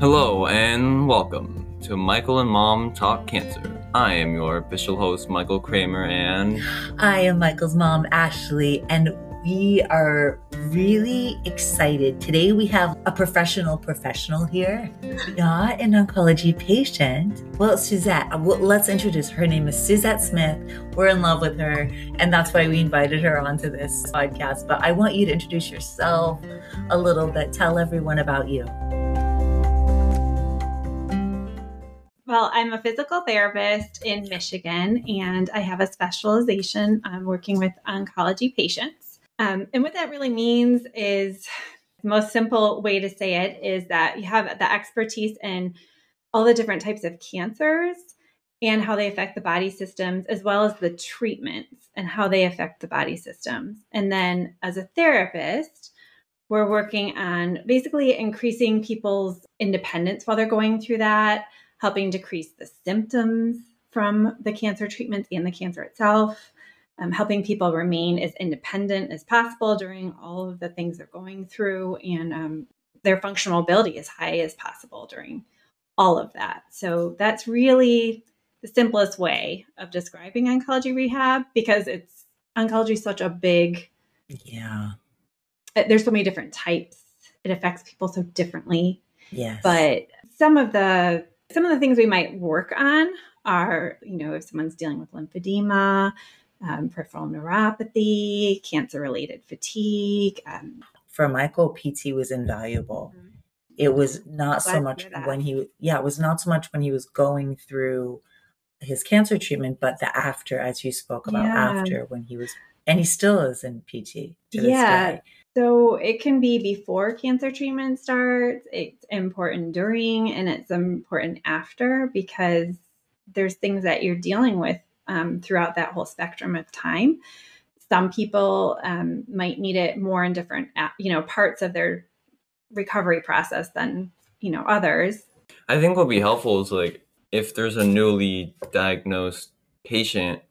Hello and welcome to Michael and Mom Talk Cancer. I am your official host, Michael Kramer, and I am Michael's mom, Ashley, and we are really excited. Today we have a professional professional here, not an oncology patient. Well, Suzette, let's introduce her. Her name is Suzette Smith. We're in love with her, and that's why we invited her onto this podcast. But I want you to introduce yourself a little bit. Tell everyone about you. Well, I'm a physical therapist in Michigan, and I have a specialization on working with oncology patients. Um, and what that really means is the most simple way to say it is that you have the expertise in all the different types of cancers and how they affect the body systems, as well as the treatments and how they affect the body systems. And then as a therapist, we're working on basically increasing people's independence while they're going through that, helping decrease the symptoms from the cancer treatment and the cancer itself, um, helping people remain as independent as possible during all of the things they're going through and um, their functional ability as high as possible during all of that. So that's really the simplest way of describing oncology rehab because it's oncology is such a big yeah. Uh, there's so many different types. It affects people so differently. Yes. But some of the some of the things we might work on are you know if someone's dealing with lymphedema um, peripheral neuropathy, cancer related fatigue. Um, For Michael, PT was invaluable. Mm-hmm. It was not so much when he, yeah, it was not so much when he was going through his cancer treatment, but the after, as you spoke about yeah. after, when he was, and he still is in PT. to yeah. So it can be before cancer treatment starts, it's important during, and it's important after because there's things that you're dealing with um, throughout that whole spectrum of time. Some people um, might need it more in different, you know, parts of their recovery process than you know others. I think what would be helpful is like if there's a newly diagnosed patient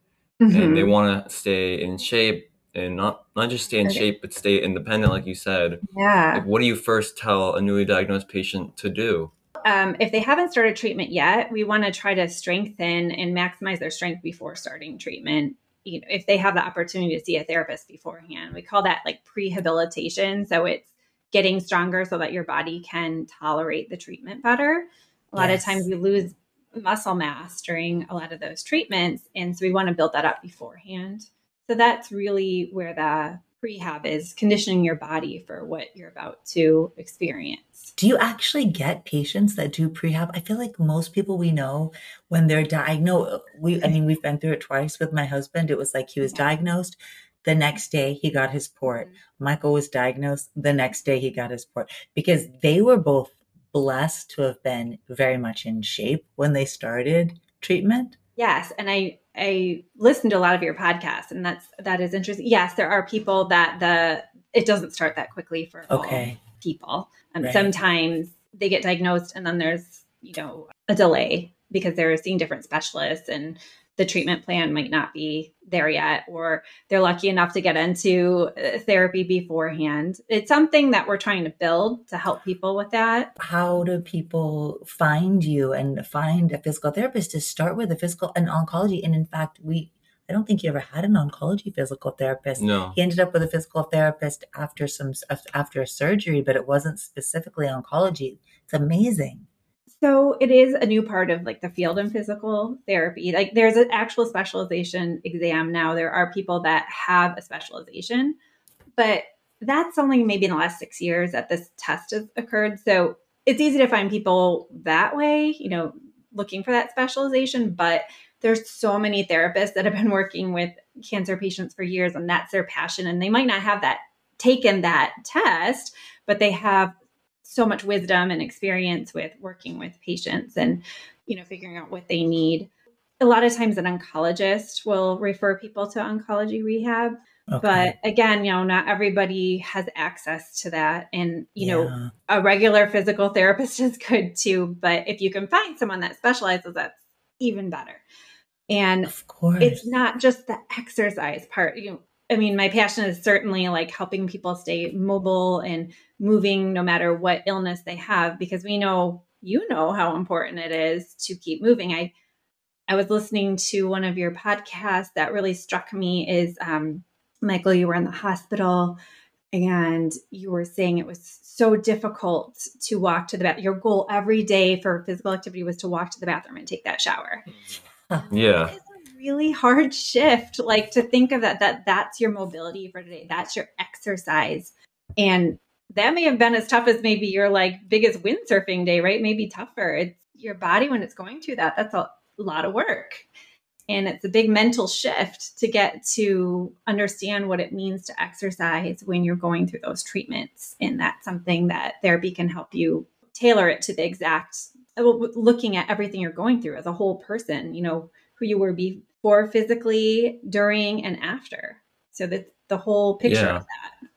mm-hmm. and they mm-hmm. want to stay in shape and not not just stay in okay. shape but stay independent like you said yeah like what do you first tell a newly diagnosed patient to do um, if they haven't started treatment yet, we want to try to strengthen and maximize their strength before starting treatment. You know, if they have the opportunity to see a therapist beforehand, we call that like prehabilitation. So it's getting stronger so that your body can tolerate the treatment better. A lot yes. of times we lose muscle mass during a lot of those treatments, and so we want to build that up beforehand. So that's really where the prehab is conditioning your body for what you're about to experience. Do you actually get patients that do prehab? I feel like most people we know when they're diagnosed, we I mean we've been through it twice with my husband. It was like he was yeah. diagnosed the next day he got his port. Mm-hmm. Michael was diagnosed the next day he got his port because they were both blessed to have been very much in shape when they started treatment. Yes, and I I listened to a lot of your podcasts, and that's that is interesting. Yes, there are people that the it doesn't start that quickly for okay people. Um, right. Sometimes they get diagnosed, and then there's you know a delay because they're seeing different specialists, and the treatment plan might not be there yet, or they're lucky enough to get into uh, therapy beforehand. It's something that we're trying to build to help people with that. How do people find you and find a physical therapist to start with a physical and oncology? And in fact, we I don't think he ever had an oncology physical therapist. No. He ended up with a physical therapist after some after a surgery, but it wasn't specifically oncology. It's amazing. So it is a new part of like the field in physical therapy. Like there's an actual specialization exam now. There are people that have a specialization, but that's only maybe in the last six years that this test has occurred. So it's easy to find people that way, you know, looking for that specialization. But there's so many therapists that have been working with cancer patients for years and that's their passion. And they might not have that taken that test, but they have so much wisdom and experience with working with patients and you know figuring out what they need a lot of times an oncologist will refer people to oncology rehab okay. but again you know not everybody has access to that and you yeah. know a regular physical therapist is good too but if you can find someone that specializes that's even better and of course it's not just the exercise part you know I mean, my passion is certainly like helping people stay mobile and moving no matter what illness they have, because we know you know how important it is to keep moving. I I was listening to one of your podcasts that really struck me is um, Michael, you were in the hospital and you were saying it was so difficult to walk to the bathroom. Your goal every day for physical activity was to walk to the bathroom and take that shower. Yeah. Really hard shift, like to think of that, that that's your mobility for today. That's your exercise. And that may have been as tough as maybe your like biggest windsurfing day, right? Maybe tougher. It's your body when it's going through that. That's a lot of work. And it's a big mental shift to get to understand what it means to exercise when you're going through those treatments. And that's something that therapy can help you tailor it to the exact, looking at everything you're going through as a whole person, you know, who you were before physically, during, and after. So that the whole picture yeah, of that.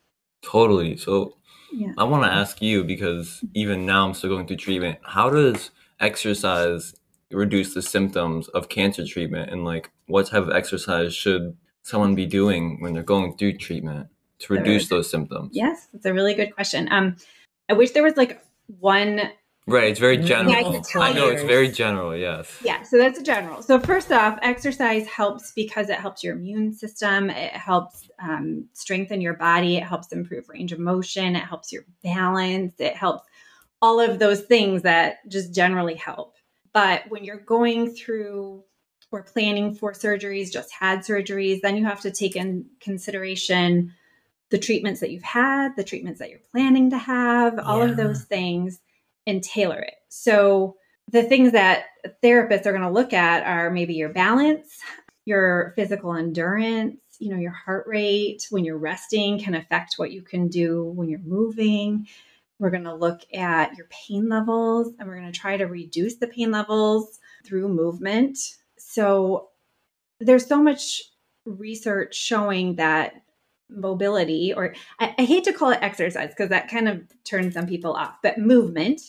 Totally. So yeah. I want to ask you because even now I'm still going through treatment. How does exercise reduce the symptoms of cancer treatment and like what type of exercise should someone be doing when they're going through treatment to reduce those symptoms yes that's a really good question um i wish there was like one right it's very general. I, I know it's very general yes. Yeah so that's a general. So first off exercise helps because it helps your immune system it helps um, strengthen your body it helps improve range of motion it helps your balance it helps all of those things that just generally help. But when you're going through or planning for surgeries, just had surgeries, then you have to take in consideration the treatments that you've had, the treatments that you're planning to have, all yeah. of those things, and tailor it. So, the things that therapists are going to look at are maybe your balance, your physical endurance, you know, your heart rate when you're resting can affect what you can do when you're moving. We're going to look at your pain levels and we're going to try to reduce the pain levels through movement. So there's so much research showing that mobility, or I, I hate to call it exercise because that kind of turns some people off, but movement,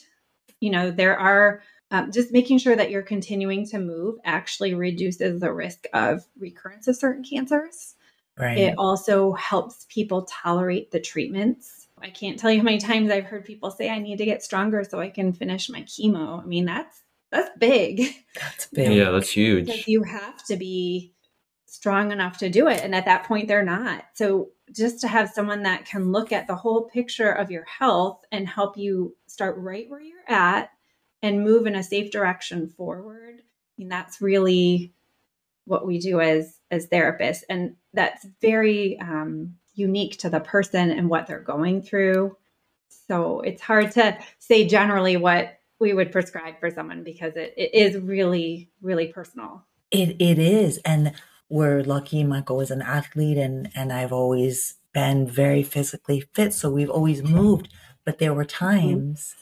you know, there are um, just making sure that you're continuing to move actually reduces the risk of recurrence of certain cancers. Right. It also helps people tolerate the treatments I can't tell you how many times I've heard people say I need to get stronger so I can finish my chemo. I mean, that's that's big. That's big. yeah, that's huge. Because you have to be strong enough to do it. And at that point they're not. So just to have someone that can look at the whole picture of your health and help you start right where you're at and move in a safe direction forward. I mean, that's really what we do as as therapists. And that's very um unique to the person and what they're going through. So it's hard to say generally what we would prescribe for someone because it, it is really, really personal. It it is. And we're lucky Michael was an athlete and and I've always been very physically fit. So we've always moved. But there were mm-hmm. times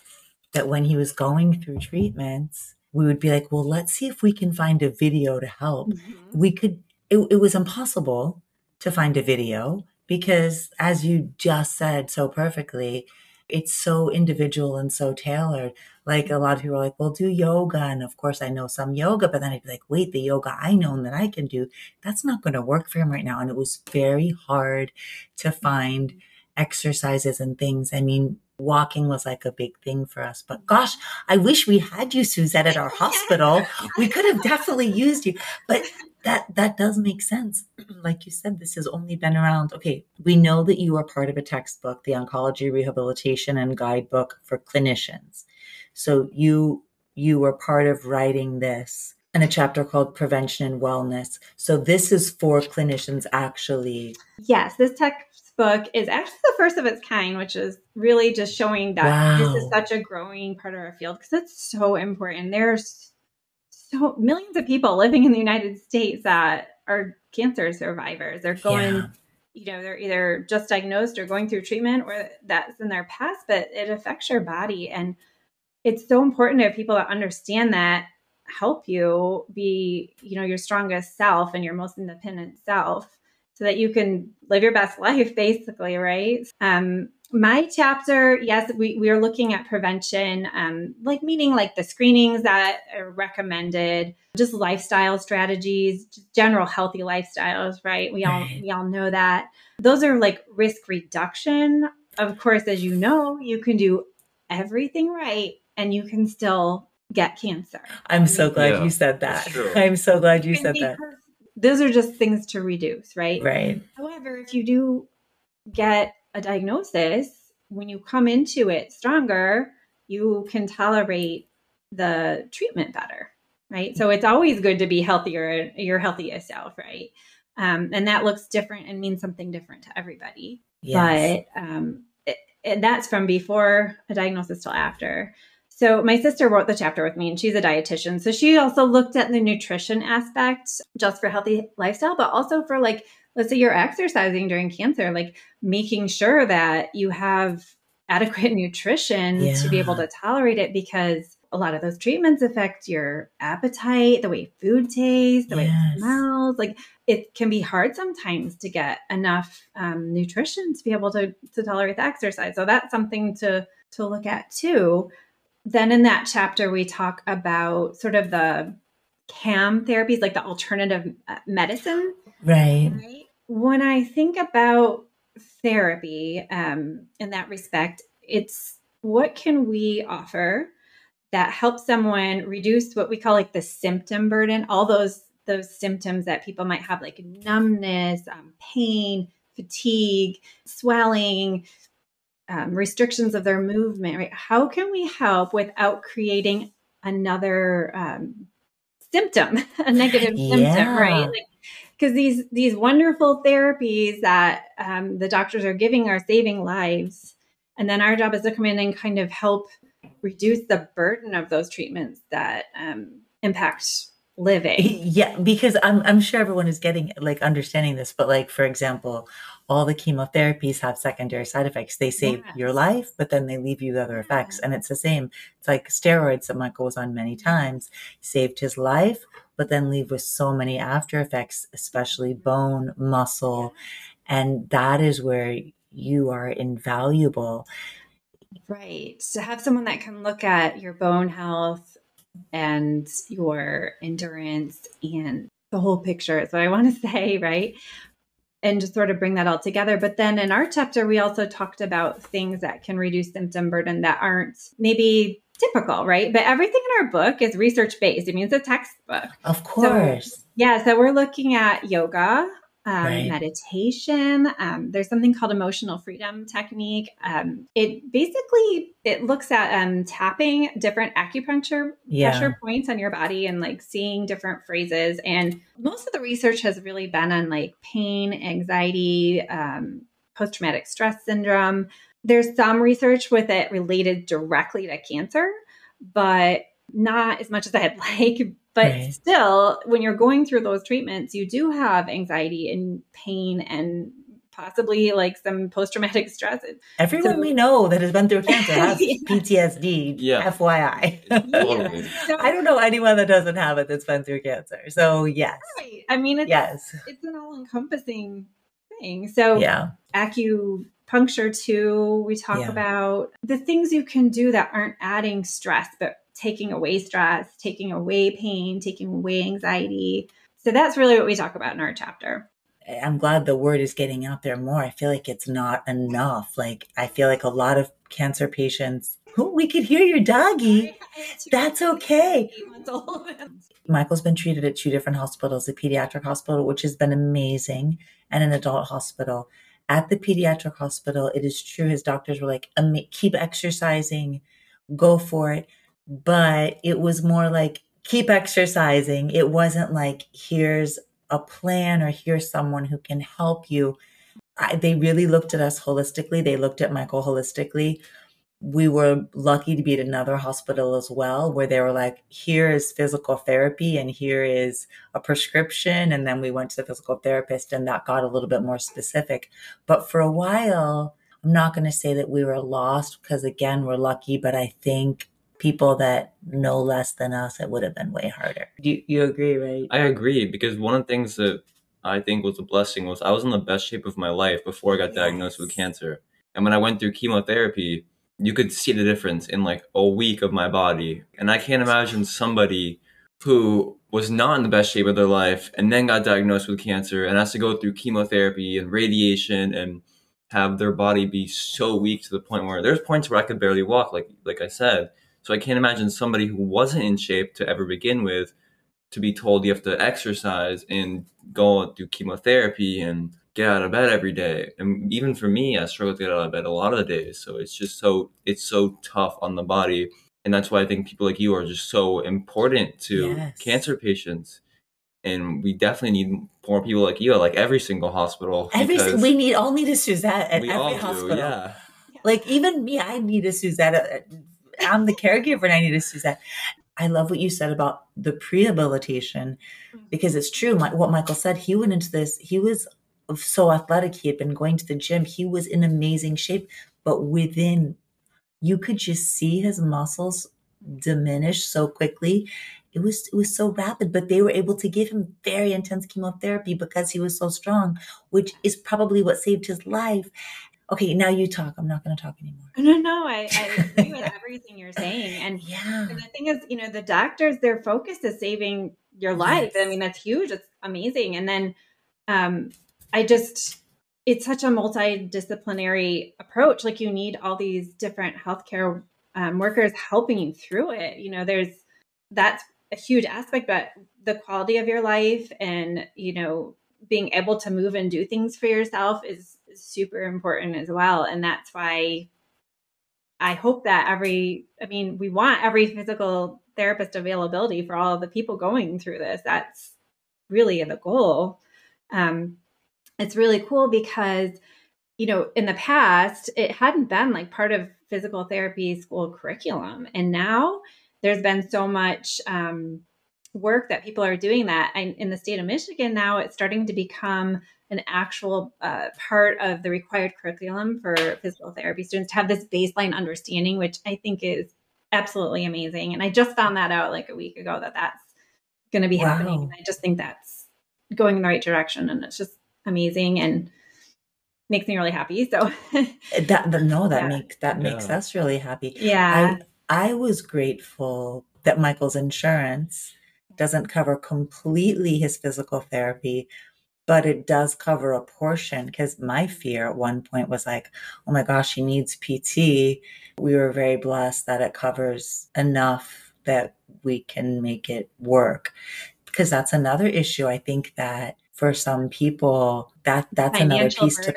that when he was going through treatments, we would be like, well, let's see if we can find a video to help. Mm-hmm. We could, it, it was impossible to find a video because as you just said so perfectly, it's so individual and so tailored. Like a lot of people are like, well, do yoga. And of course, I know some yoga, but then I'd be like, wait, the yoga I know and that I can do, that's not going to work for him right now. And it was very hard to find exercises and things. I mean, walking was like a big thing for us. But gosh, I wish we had you, Suzette, at our hospital. We could have definitely used you. But that that does make sense. like you said, this has only been around. Okay, we know that you are part of a textbook, the Oncology Rehabilitation and Guidebook for Clinicians. So you you were part of writing this in a chapter called Prevention and Wellness. So this is for clinicians actually. Yes, this textbook is actually the first of its kind, which is really just showing that wow. this is such a growing part of our field because it's so important. There's so millions of people living in the United States that are cancer survivors. They're going, yeah. you know, they're either just diagnosed or going through treatment or that's in their past, but it affects your body. And it's so important to have people that understand that help you be, you know, your strongest self and your most independent self so that you can live your best life basically, right? Um, my chapter, yes, we, we are looking at prevention, um, like meaning like the screenings that are recommended, just lifestyle strategies, just general healthy lifestyles, right? We all we all know that. Those are like risk reduction. Of course, as you know, you can do everything right and you can still get cancer. I'm so glad yeah, you said that. I'm so glad you said that. Those are just things to reduce, right? Right. However, if you do get a diagnosis, when you come into it stronger, you can tolerate the treatment better, right? So it's always good to be healthier, your healthiest self, right? Um, and that looks different and means something different to everybody. Yes. But um, it, it, that's from before a diagnosis till after. So my sister wrote the chapter with me and she's a dietitian. So she also looked at the nutrition aspect just for healthy lifestyle, but also for like, let's say you're exercising during cancer, like making sure that you have adequate nutrition yeah. to be able to tolerate it because a lot of those treatments affect your appetite, the way food tastes, the yes. way it smells. Like it can be hard sometimes to get enough um, nutrition to be able to to tolerate the exercise. So that's something to to look at too then in that chapter, we talk about sort of the CAM therapies, like the alternative uh, medicine. Right. right? When I think about therapy um, in that respect, it's what can we offer that helps someone reduce what we call like the symptom burden, all those those symptoms that people might have, like numbness, um, pain, fatigue, swelling, um, restrictions of their movement, right? How can we help without creating another um, symptom, a negative yeah. symptom, right? Because these these wonderful therapies that um, the doctors are giving are saving lives, and then our job is to come in and kind of help reduce the burden of those treatments that um, impact living. Yeah, because I'm I'm sure everyone is getting like understanding this, but like for example, all the chemotherapies have secondary side effects. They save yes. your life, but then they leave you other effects. And it's the same. It's like steroids that Michael was on many times, saved his life, but then leave with so many after effects, especially bone, muscle. And that is where you are invaluable. Right. To have someone that can look at your bone health and your endurance and the whole picture is what I want to say, right? and just sort of bring that all together. But then in our chapter, we also talked about things that can reduce symptom burden that aren't maybe typical, right? But everything in our book is research based. It means a textbook. Of course. So, yeah. So we're looking at yoga, um, right. meditation. Um, there's something called emotional freedom technique. Um, it basically it looks at um, tapping different acupuncture yeah. pressure points on your body and like seeing different phrases. And most of the research has really been on like pain, anxiety, um, post traumatic stress syndrome. There's some research with it related directly to cancer, but not as much as I'd like. But right. still, when you're going through those treatments, you do have anxiety and pain and possibly like some post traumatic stress. Everyone so, we know that has been through cancer has yeah. PTSD. Yeah. FYI. Yeah. So, I don't know anyone that doesn't have it that's been through cancer. So yes. Right. I mean, it's, yes, it's an all encompassing thing. So yeah, acupuncture too. We talk yeah. about the things you can do that aren't adding stress, but taking away stress, taking away pain, taking away anxiety. So that's really what we talk about in our chapter. I'm glad the word is getting out there more. I feel like it's not enough. Like, I feel like a lot of cancer patients, oh, we could hear your doggy. That's okay. Michael's been treated at two different hospitals a pediatric hospital, which has been amazing, and an adult hospital. At the pediatric hospital, it is true, his doctors were like, keep exercising, go for it but it was more like keep exercising. It wasn't like here's a plan or here's someone who can help you. I, they really looked at us holistically. They looked at Michael holistically. We were lucky to be at another hospital as well, where they were like, here is physical therapy and here is a prescription. And then we went to the physical therapist and that got a little bit more specific. But for a while, I'm not going to say that we were lost because, again, we're lucky, but I think people that know less than us, it would have been way harder. You you agree, right? I agree because one of the things that I think was a blessing was I was in the best shape of my life before I got yes. diagnosed with cancer. And when I went through chemotherapy, you could see the difference in like a week of my body. And I can't imagine somebody who was not in the best shape of their life and then got diagnosed with cancer and has to go through chemotherapy and radiation and have their body be so weak to the point where there's points where I could barely walk, like like I said So I can't imagine somebody who wasn't in shape to ever begin with to be told you have to exercise and go through chemotherapy and get out of bed every day. And even for me, I struggle to get out of bed a lot of the days. So it's just so it's so tough on the body. And that's why I think people like you are just so important to Yes. cancer patients. And we definitely need more people like you at like every single hospital. Every we need all need a Suzette at we every all hospital. do, yeah. Like even me, I need a Suzette. Uh, I'm the caregiver and I need a Suzette. I love what you said about the prehabilitation because it's true. My, what Michael said, he went into this, he was so athletic. He had been going to the gym. He was in amazing shape, but within, you could just see his muscles diminish so quickly. It was it was so rapid, but they were able to give him very intense chemotherapy because he was so strong, which is probably what saved his life. Okay, now you talk. I'm not going to talk anymore. No, no, I, I agree with everything you're saying. And, Yeah. and the thing is, you know, the doctors, their focus is saving your life. I mean, that's huge. It's amazing. And then um, I just, it's such a multidisciplinary approach. Like you need all these different healthcare um, workers helping you through it. You know, there's that's a huge aspect, but the quality of your life and, you know, being able to move and do things for yourself is, super important as well. And that's why I hope that every, I mean, we want every physical therapist availability for all the people going through this. That's really the goal. Um, it's really cool because, you know, in the past, it hadn't been like part of physical therapy school curriculum. And now there's been so much um, work that people are doing that. And in the state of Michigan now, it's starting to become an actual uh, part of the required curriculum for physical therapy students to have this baseline understanding, which I think is absolutely amazing. And I just found that out like a week ago that that's going to be happening. And I just think that's going in the right direction. And it's just amazing and makes me really happy. So, That, that no, that Yeah. makes that makes Yeah. us really happy. yeah. I I was grateful that Michael's insurance doesn't cover completely his physical therapy, but it does cover a portion because my fear at one point was like, oh my gosh, he needs PT. We were very blessed that it covers enough that we can make it work. Because that's another issue. I think that for some people, that that's another piece to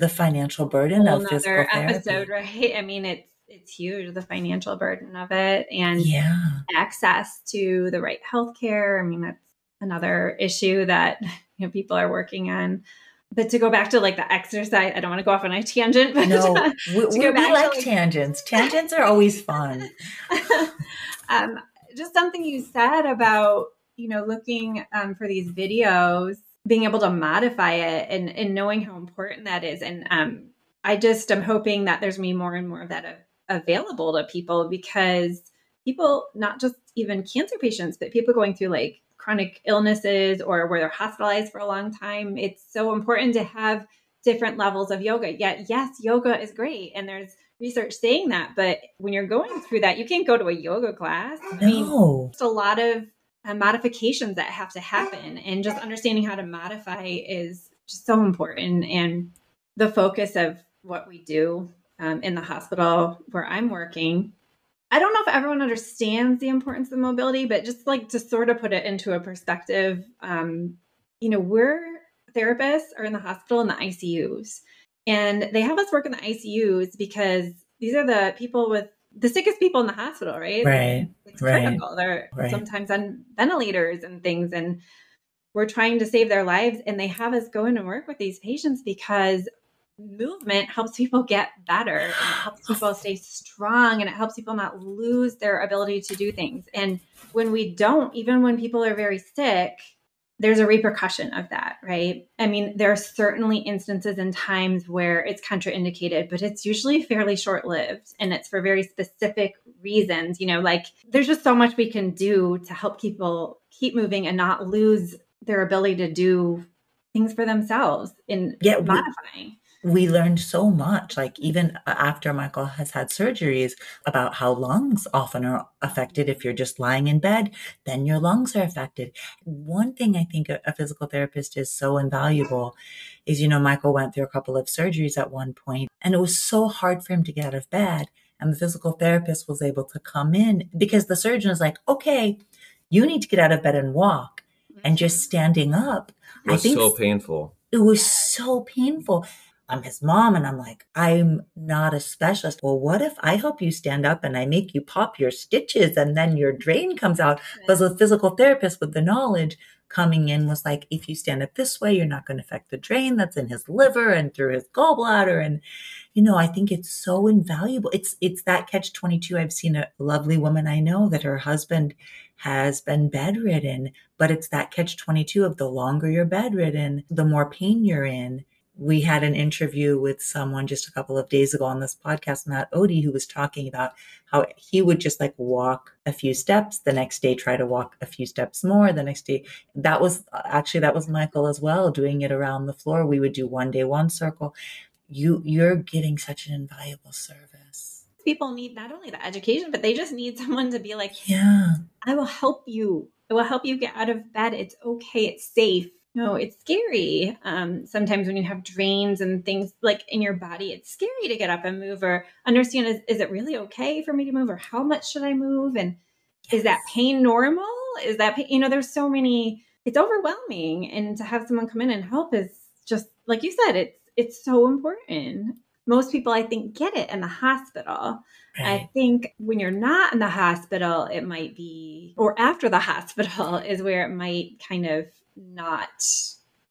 the financial burden of physical therapy. episode, right? I mean, it's it's huge the financial burden of it and Yeah. access to the right healthcare. I mean, that's another issue that you know people are working on. But to go back to like the exercise, I don't want to go off on a tangent, but No, we, To we, we to, like like- tangents. Tangents are always fun. um, just something you said about you know looking um, for these videos being able to modify it and, and knowing how important that is. And um, i just am hoping that there's me more and more of that a- available to people because people not just even cancer patients but people going through like chronic illnesses or where they're hospitalized for a long time it's so important to have different levels of yoga. Yet yes yoga is great and there's research saying that but when you're going through that you can't go to a yoga class. I mean No. just a lot of uh, modifications that have to happen and just understanding how to modify is just so important and the focus of what we do um, in the hospital where i'm working i don't know if everyone understands the importance of mobility but just like to sort of put it into a perspective um, you know we're therapists are in the hospital in the icus and they have us work in the icus because these are the people with the sickest people in the hospital right Right. it's Right. critical. They're Right. sometimes on ventilators and things, and we're trying to save their lives. And they have us go in and work with these patients because movement helps people get better and it helps people stay strong and it helps people not lose their ability to do things. And when we don't, even when people are very sick, there's a repercussion of that, right? I mean, there are certainly instances and times where it's contraindicated, but it's usually fairly short lived and it's for very specific reasons. You know, like there's just so much we can do to help people keep moving and not lose their ability to do things for themselves in Yeah, modifying. We learned so much, like even after Michael has had surgeries, about how lungs often are affected. If you're just lying in bed, then your lungs are affected. One thing I think a, a physical therapist is so invaluable is, you know, Michael went through a couple of surgeries at one point, and it was so hard for him to get out of bed. And the physical therapist was able to come in because the surgeon is like, okay, you need to get out of bed and walk. And just mm-hmm. standing up, it was so painful. It was so painful. I'm his mom and I'm like, I'm not a specialist. Well, what if I help you stand up and I make you pop your stitches and then your drain comes out? Because the physical therapist with the knowledge coming in was like, if you stand up this way, you're not going to affect the drain that's in his liver and through his gallbladder. And, you know, I think it's so invaluable. It's, it's that catch 22. I've seen a lovely woman I know that her husband has been bedridden, but it's that catch 22 of the longer you're bedridden, the more pain you're in we had an interview with someone just a couple of days ago on this podcast, Matt Odie, who was talking about how he would just like walk a few steps, the next day try to walk a few steps more, the next day. That was actually that was Michael as well, doing it around the floor. We would do one day one circle. You you're getting such an invaluable service. People need not only the education, but they just need someone to be like, Yeah, I will help you. I will help you get out of bed. It's okay. It's safe no, it's scary. Um, sometimes when you have drains and things like in your body, it's scary to get up and move or understand is, is it really okay for me to move or how much should I move? And yes. is that pain normal? Is that pain, you know, there's so many, it's overwhelming. And to have someone come in and help is just, like you said, it's, it's so important. Most people, I think, get it in the hospital. Right. I think when you're not in the hospital, it might be, or after the hospital is where it might kind of not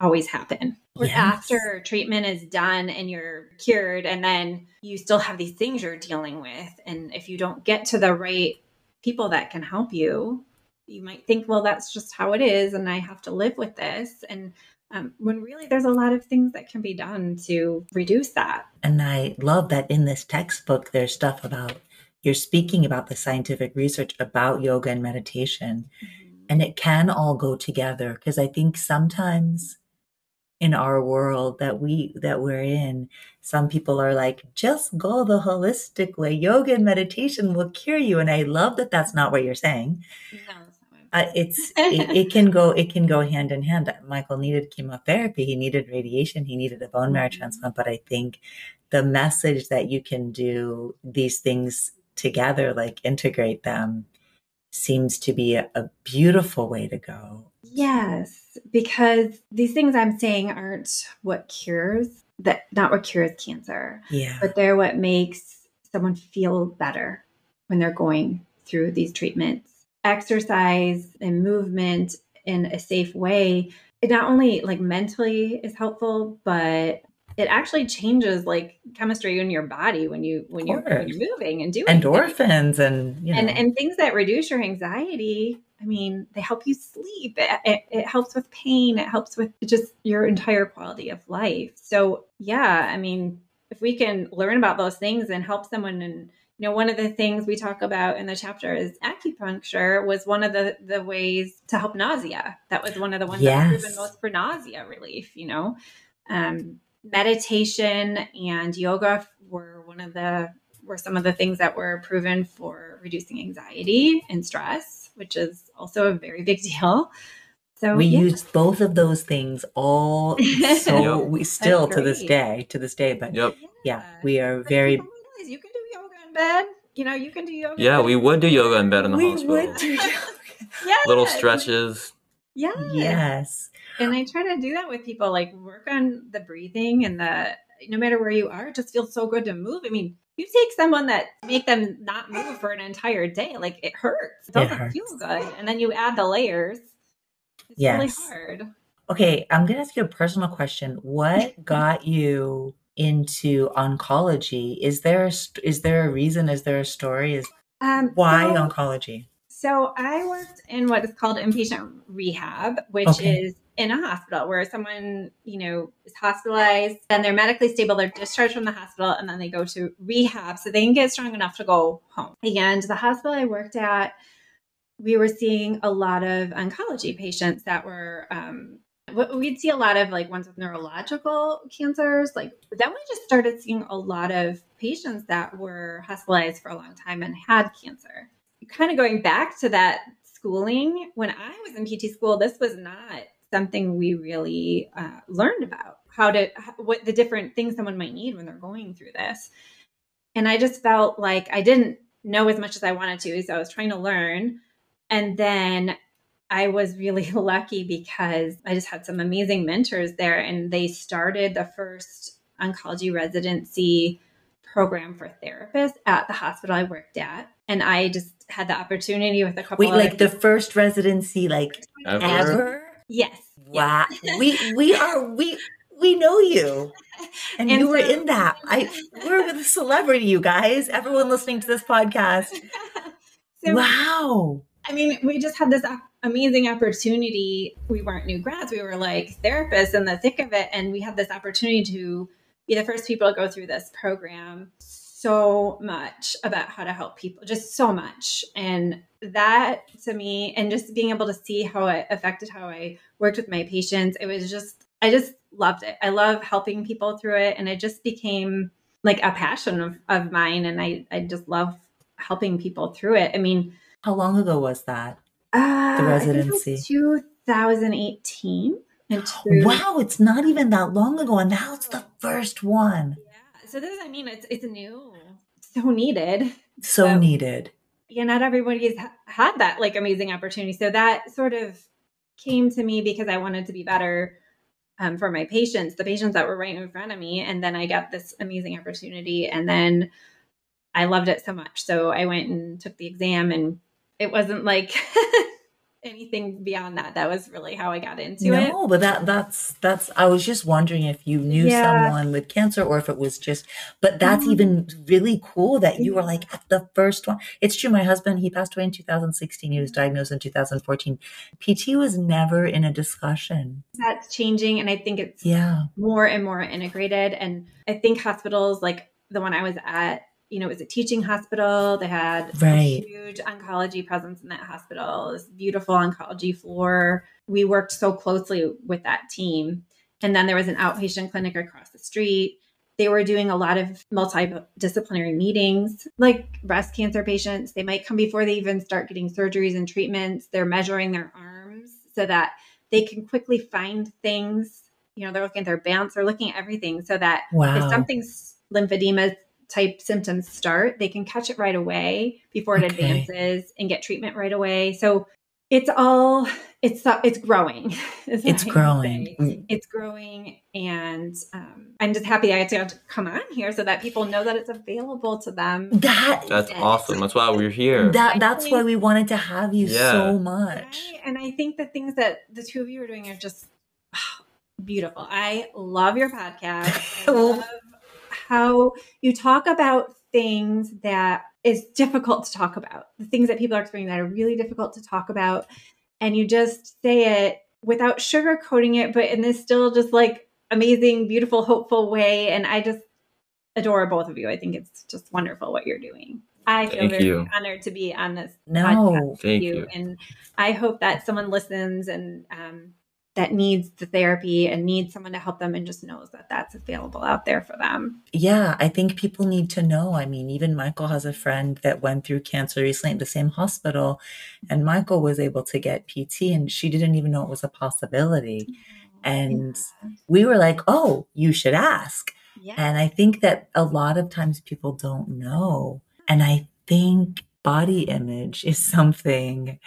always happen. Yes. After treatment is done and you're cured, and then you still have these things you're dealing with. And if you don't get to the right people that can help you, you might think, well, that's just how it is, and I have to live with this. And um, when really there's a lot of things that can be done to reduce that. And I love that in this textbook, there's stuff about you're speaking about the scientific research about yoga and meditation. Mm-hmm and it can all go together because i think sometimes in our world that we that we're in some people are like just go the holistic way. Yoga and meditation will cure you. And i love that that's not what you're saying. No, uh, it's it, it, can go it can go hand in hand. Michael needed chemotherapy he needed radiation he needed a bone marrow mm-hmm. transplant but i think the message that you can do these things together like integrate them seems to be a, a beautiful way to go. Yes, because these things I'm saying aren't what cures that not what cures cancer. Yeah. But they're what makes someone feel better when they're going through these treatments. Exercise and movement in a safe way, it not only like mentally is helpful, but it actually changes like chemistry in your body when you when you're, when you're moving and doing endorphins things. and you know. and and things that reduce your anxiety i mean they help you sleep it, it, it, helps with pain it helps with just your entire quality of life so yeah i mean if we can learn about those things and help someone and you know one of the things we talk about in the chapter is acupuncture was one of the the ways to help nausea that was one of the ones yes. that proven most for nausea relief you know um, meditation and yoga were one of the were some of the things that were proven for reducing anxiety and stress, which is also a very big deal. So we yeah. use both of those things all so yep. we still to this day, to this day, but yep. yeah, we are very oh you can do yoga in bed. You know, you can do yoga. Yeah, we would do yoga in bed in the we hospital. Would do yoga. yeah. Little stretches. Yes. Yes. And I try to do that with people, like work on the breathing and the no matter where you are, it just feels so good to move. I mean, you take someone that make them not move for an entire day, like it hurts. It doesn't it hurts. feel good. And then you add the layers. It's yes. really hard. Okay, I'm gonna ask you a personal question. What got you into oncology? Is there a, is there a reason? Is there a story? Is um, why so, oncology? So I worked in what is called inpatient rehab, which okay. is in a hospital where someone, you know, is hospitalized and they're medically stable, they're discharged from the hospital and then they go to rehab so they can get strong enough to go home. And the hospital I worked at, we were seeing a lot of oncology patients that were um, we'd see a lot of like ones with neurological cancers like then we just started seeing a lot of patients that were hospitalized for a long time and had cancer kind of going back to that schooling when i was in pt school this was not something we really uh, learned about how to what the different things someone might need when they're going through this And I just felt like I didn't know as much as I wanted to. So I was trying to learn. And then I was really lucky because I just had some amazing mentors there, and they started the first oncology residency program for therapists at the hospital I worked at. And I just had the opportunity with a couple Wait, like the first residency like ever? ever? Yes. Wow. we we are we we know you. And, and you so, were in that. I we're with a celebrity, you guys. Everyone listening to this podcast. so, wow. I mean, we just had this amazing opportunity. We weren't new grads, we were like therapists in the thick of it. And we had this opportunity to be the first people to go through this program. So much about how to help people, just so much. And that to me, and just being able to see how it affected how I worked with my patients, it was just, I just loved it. I love helping people through it. And it just became like a passion of, of mine. And I, I just love helping people through it. I mean, how long ago was that? Uh, the residency. 2018. Wow, it's not even that long ago, and now it's the first one. So this, I mean, it's it's new, so needed, so, so needed. Yeah, not everybody's had that like amazing opportunity. So that sort of came to me because I wanted to be better um, for my patients, the patients that were right in front of me, and then I got this amazing opportunity, and then I loved it so much. So I went and took the exam, and it wasn't like anything beyond that. That was really how I got into no, it. No, but that that's that's I was just wondering if you knew yeah. someone with cancer or if it was just but that's mm even really cool that you were like at the first one. It's true my husband he passed away in 2016. He was diagnosed in 2014. PT was never in a discussion. That's changing and I think it's yeah. more and more integrated and I think hospitals like the one I was at you know, it was a teaching hospital. They had right. a huge oncology presence in that hospital, this beautiful oncology floor. We worked so closely with that team. And then there was an outpatient clinic across the street. They were doing a lot of multidisciplinary meetings, like breast cancer patients. They might come before they even start getting surgeries and treatments. They're measuring their arms so that they can quickly find things. You know, they're looking at their bounce, they're looking at everything so that wow. if something's lymphedema type symptoms start, they can catch it right away before it okay. advances and get treatment right away. So it's all it's it's growing. It's growing. Mm. It's growing, and um, I'm just happy I got to come on here so that people know that it's available to them. That that's awesome. That's why we're here. That that's think, why we wanted to have you yeah. so much. Right? And I think the things that the two of you are doing are just beautiful. I love your podcast. I love how you talk about things that is difficult to talk about, the things that people are experiencing that are really difficult to talk about. And you just say it without sugarcoating it, but in this still just like amazing, beautiful, hopeful way. And I just adore both of you. I think it's just wonderful what you're doing. I feel Thank very you. honored to be on this no. podcast Thank you. you. And I hope that someone listens and um, that needs the therapy and needs someone to help them and just knows that that's available out there for them. Yeah, I think people need to know. I mean, even Michael has a friend that went through cancer recently at the same hospital, and Michael was able to get PT, and she didn't even know it was a possibility. Oh, and yeah. we were like, oh, you should ask. Yeah. And I think that a lot of times people don't know. And I think body image is something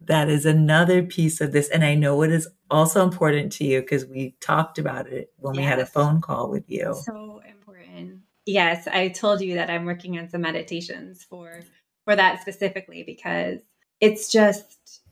that is another piece of this. And I know it is also important to you because we talked about it when yes. we had a phone call with you. So important. Yes, I told you that I'm working on some meditations for for that specifically because it's just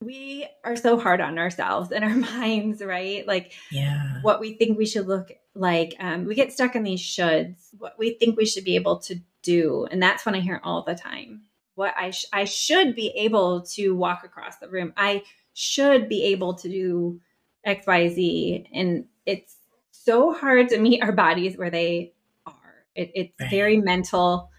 we are so hard on ourselves and our minds, right? Like yeah. what we think we should look like. Um, we get stuck in these shoulds, what we think we should be able to do. And that's when I hear all the time what I sh- I should be able to walk across the room. I should be able to do X Y Z, and it's so hard to meet our bodies where they are. It, it's very mental.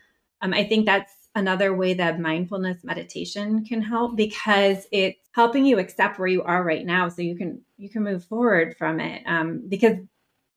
Um, I think that's another way that mindfulness meditation can help because it's helping you accept where you are right now, so you can you can move forward from it. Um, because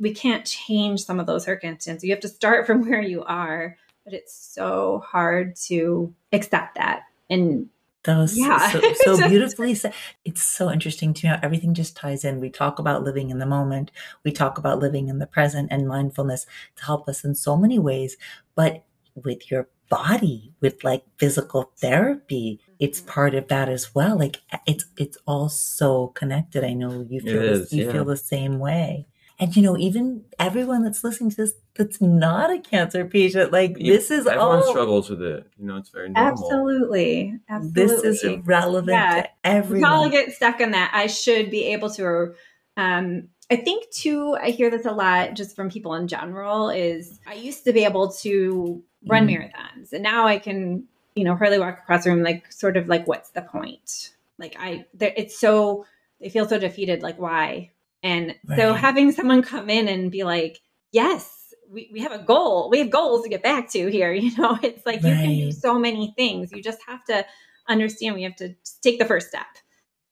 we can't change some of those circumstances. You have to start from where you are but it's so hard to accept that and That was yeah. so, so beautifully said. It's so interesting to me how everything just ties in. We talk about living in the moment. We talk about living in the present and mindfulness to help us in so many ways. But with your body, with like physical therapy, it's mm-hmm. part of that as well. Like it's it's all so connected. I know you feel this, you yeah. feel the same way. And you know, even everyone that's listening to this that's not a cancer patient, like this is everyone all struggles with it. You know, it's very normal. Absolutely. Absolutely. This is relevant yeah. to everyone. We all get stuck in that. I should be able to um I think too, I hear this a lot just from people in general, is I used to be able to run mm. marathons and now I can, you know, hardly walk across the room, like sort of like, what's the point? Like I, it's so, they feel so defeated. Like why? And right. so having someone come in and be like, yes, we, we have a goal. We have goals to get back to here. You know, it's like right. you can do so many things. You just have to understand we have to take the first step.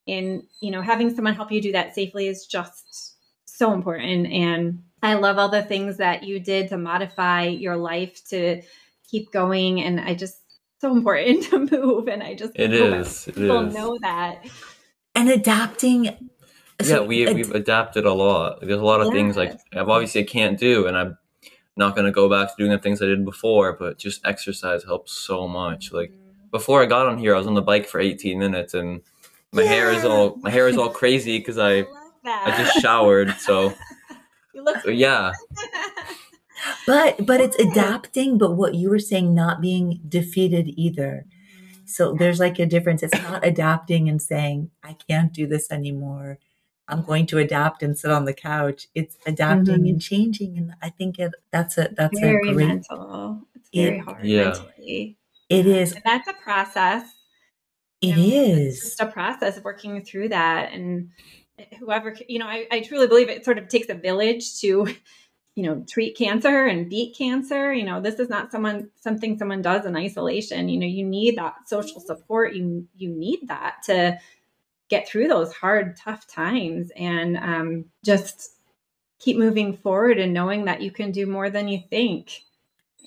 And, you know, having someone help you do that safely is just so important. And I love all the things that you did to modify your life to keep going. And I just, so important to move. And I just, it is. People know that. And adapting yeah, we we've adapted a lot. There's a lot of things like I've obviously I can't do, and I'm not gonna go back to doing the things I did before. But just exercise helps so much. Like before I got on here, I was on the bike for 18 minutes, and my yeah. hair is all my hair is all crazy because I I, I just showered. So, so uh, yeah. but but it's adapting. But what you were saying, not being defeated either. So there's like a difference. It's not adapting and saying I can't do this anymore I'm going to adapt and sit on the couch. It's adapting mm-hmm. and changing, and I think it, that's a that's very a great. Mental. It's very it, hard. Yeah, mentally. it is. And that's a process. It you know, is just a process of working through that, and whoever you know, I, I truly believe it sort of takes a village to you know treat cancer and beat cancer you know this is not someone something someone does in isolation you know you need that social support you you need that to get through those hard, tough times and um, just keep moving forward and knowing that you can do more than you think.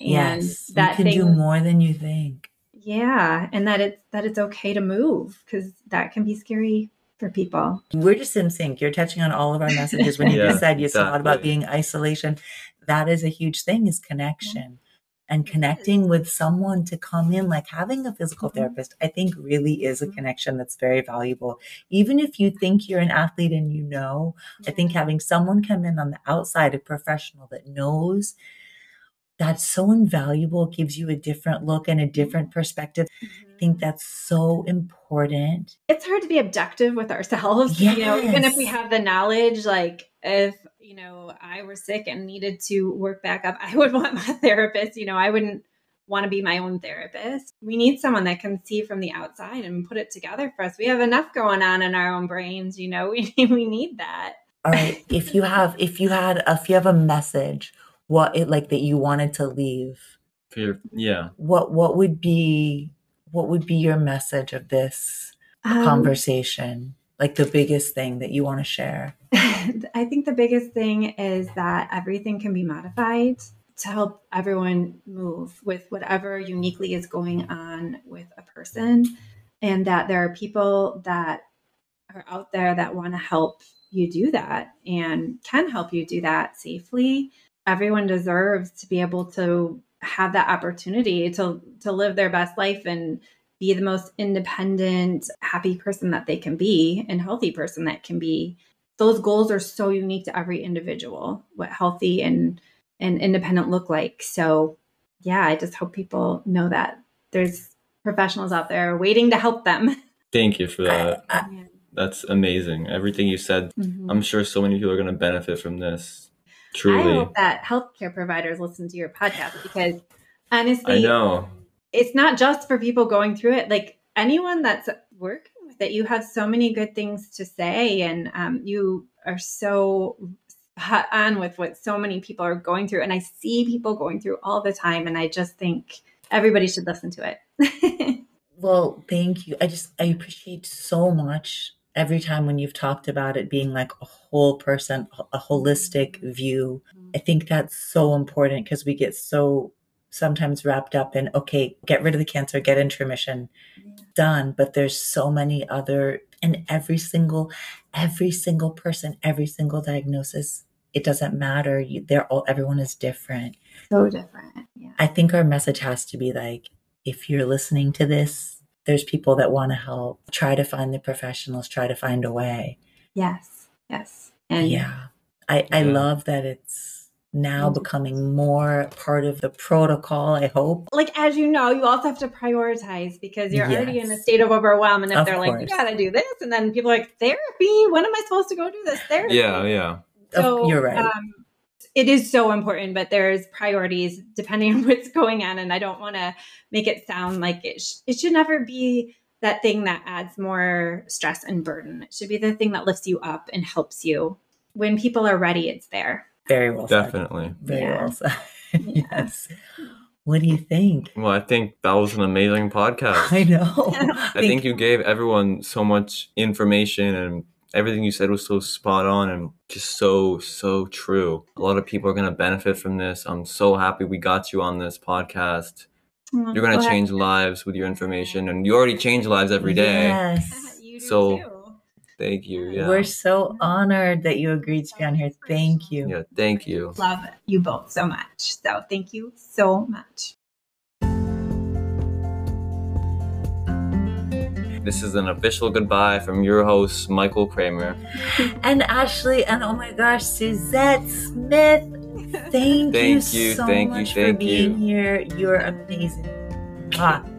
And yes, that you can thing, do more than you think. Yeah, and that it's that it's okay to move because that can be scary for people. We're just in sync. You're touching on all of our messages when you yeah, just said you exactly. saw about being isolation. That is a huge thing is connection and connecting with someone to come in, like having a physical mm-hmm. therapist, I think really is a mm-hmm. connection that's very valuable. Even if you think you're an athlete and you know, I think having someone come in on the outside, a professional that knows that's so invaluable, gives you a different look and a mm-hmm. different perspective. I think that's so important. It's hard to be objective with ourselves. Yes. You know, even if we have the knowledge, like if you know, I were sick and needed to work back up, I would want my therapist. You know, I wouldn't want to be my own therapist. We need someone that can see from the outside and put it together for us. We have enough going on in our own brains, you know. We we need that. All right. If you have if you had if you have a message, what it like that you wanted to leave. For your, yeah. What what would be what would be your message of this um, conversation? Like the biggest thing that you want to share? I think the biggest thing is that everything can be modified to help everyone move with whatever uniquely is going on with a person, and that there are people that are out there that want to help you do that and can help you do that safely. Everyone deserves to be able to have that opportunity to to live their best life and be the most independent, happy person that they can be and healthy person that can be. Those goals are so unique to every individual what healthy and and independent look like. So yeah i just hope people know that there's professionals out there waiting to help them. Thank you for that. That's amazing. Everything you said mm-hmm. i'm sure so many people are going to benefit from this. Truly. I hope that healthcare providers listen to your podcast because honestly i know it's not just for people going through it like anyone that's working with it, you have so many good things to say and um, you are so hot on with what so many people are going through. And I see people going through all the time. And I just think everybody should listen to it. well, thank you. I just, I appreciate so much every time when you've talked about it being like a whole person, a holistic view. I think that's so important because we get so sometimes wrapped up in okay, get rid of the cancer, get into remission, done. But there's so many other, and every single, every single person, every single diagnosis, it doesn't matter. You, they're all, everyone is different. So different. Yeah. I think our message has to be like, if you're listening to this, there's people that want to help. Try to find the professionals. Try to find a way. Yes. Yes. And yeah, I I Yeah. love that it's now Mhm. becoming more part of the protocol. I hope. like as you know, you also have to prioritize because you're already in a state of overwhelm. And if Of they're like, you gotta do this, and then people are like, therapy, when am I supposed to go do this therapy? Yeah, yeah. Of- you're right. Um, it is so important, but there's priorities depending on what's going on, and I don't want to make it sound like it. Sh- it should never be that thing that adds more stress and burden. It should be the thing that lifts you up and helps you. When people are ready, it's there. Very well said. Definitely. Very Yeah. well said. Yes. What do you think? Well, I think that was an amazing podcast. I know. I think you gave everyone so much information and everything you said was so spot on and just so, so true. A lot of people are going to benefit from this. I'm so happy we got you on this podcast. Mm-hmm. You're going to change lives with your information and you already change lives every day. Yes. You do So- too. Thank you. Yeah. We're so honored that you agreed to be on here. Thank you. yeah, thank you. Love you both so much. So thank you so much. This is an official goodbye from your host, Michael Kramer. And Ashley, and oh my gosh, Suzette Smith. Thank, you Thank you, so thank you, much for thank being you. here. You're amazing. Mwah.